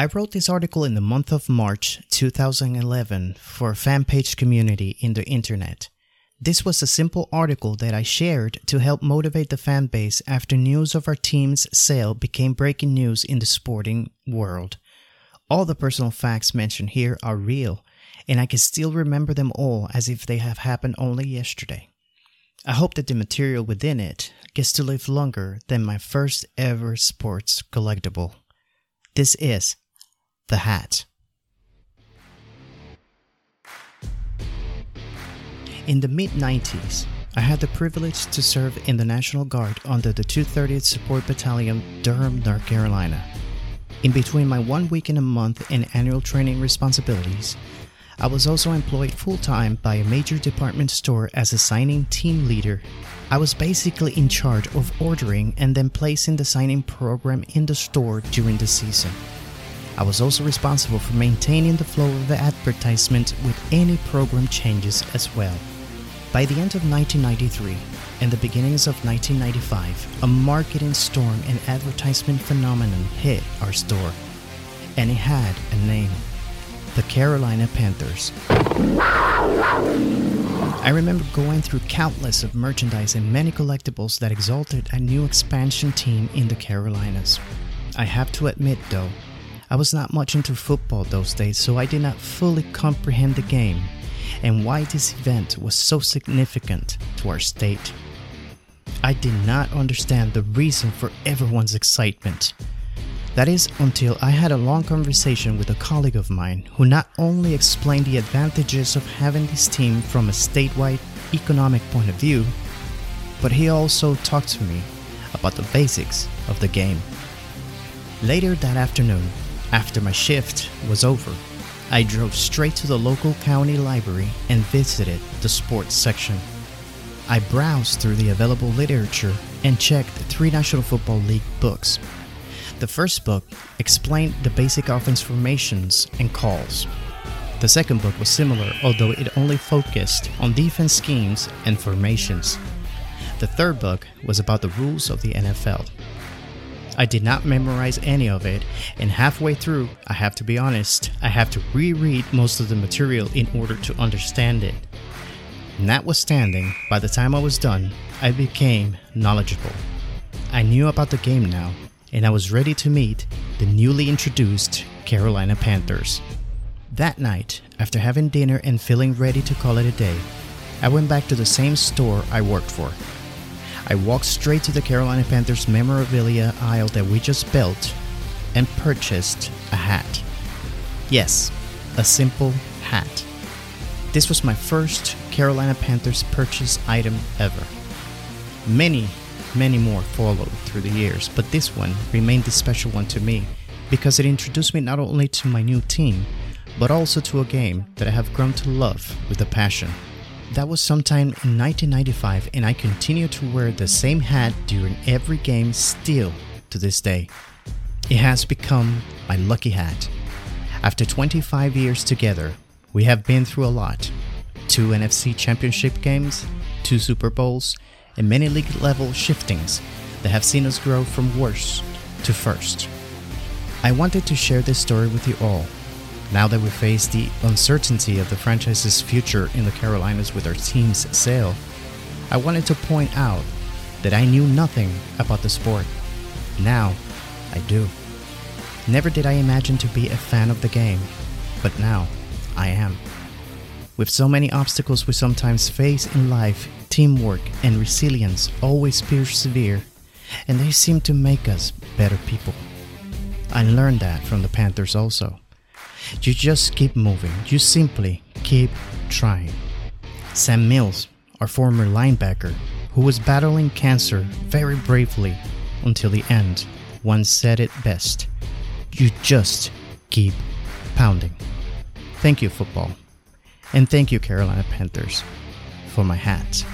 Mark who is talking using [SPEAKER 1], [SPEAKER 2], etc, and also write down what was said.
[SPEAKER 1] I wrote this article in the month of March 2011 for a fan page community in the internet. This was a simple article that I shared to help motivate the fan base after news of our team's sale became breaking news in the sporting world. All the personal facts mentioned here are real, and I can still remember them all as if they have happened only yesterday. I hope that the material within it gets to live longer than my first ever sports collectible. This is the hat. In the mid 90s, I had the privilege to serve in the National Guard under the 230th Support Battalion, Durham, North Carolina. In between my one week in a month and annual training responsibilities, I was also employed full time by a major department store as a signing team leader. I was basically in charge of ordering and then placing the signing program in the store during the season. I was also responsible for maintaining the flow of the advertisement with any program changes as well. By the end of 1993 and the beginnings of 1995, a marketing storm and advertisement phenomenon hit our store. And it had a name the Carolina Panthers. I remember going through countless of merchandise and many collectibles that exalted a new expansion team in the Carolinas. I have to admit though, I was not much into football those days, so I did not fully comprehend the game and why this event was so significant to our state. I did not understand the reason for everyone's excitement. That is until I had a long conversation with a colleague of mine who not only explained the advantages of having this team from a statewide economic point of view, but he also talked to me about the basics of the game. Later that afternoon, after my shift was over, I drove straight to the local county library and visited the sports section. I browsed through the available literature and checked three National Football League books. The first book explained the basic offense formations and calls. The second book was similar, although it only focused on defense schemes and formations. The third book was about the rules of the NFL. I did not memorize any of it, and halfway through, I have to be honest, I have to reread most of the material in order to understand it. Notwithstanding, by the time I was done, I became knowledgeable. I knew about the game now, and I was ready to meet the newly introduced Carolina Panthers. That night, after having dinner and feeling ready to call it a day, I went back to the same store I worked for I walked straight to the Carolina Panthers memorabilia aisle that we just built and purchased a hat. Yes, a simple hat. This was my first Carolina Panthers purchase item ever. Many, many more followed through the years, but this one remained the special one to me because it introduced me not only to my new team, but also to a game that I have grown to love with a passion. That was sometime in 1995, and I continue to wear the same hat during every game still to this day. It has become my lucky hat. After 25 years together, we have been through a lot two NFC championship games, two Super Bowls, and many league level shiftings that have seen us grow from worst to first. I wanted to share this story with you all now that we face the uncertainty of the franchise's future in the Carolinas with our team's sale, I wanted to point out that I knew nothing about the sport. Now, I do. Never did I imagine to be a fan of the game, but now I am. With so many obstacles we sometimes face in life, teamwork and resilience always persevere, and they seem to make us better people. I learned that from the Panthers also. You just keep moving. You simply keep trying. Sam Mills, our former linebacker, who was battling cancer very bravely until the end, once said it best You just keep pounding. Thank you, football. And thank you, Carolina Panthers, for my hat.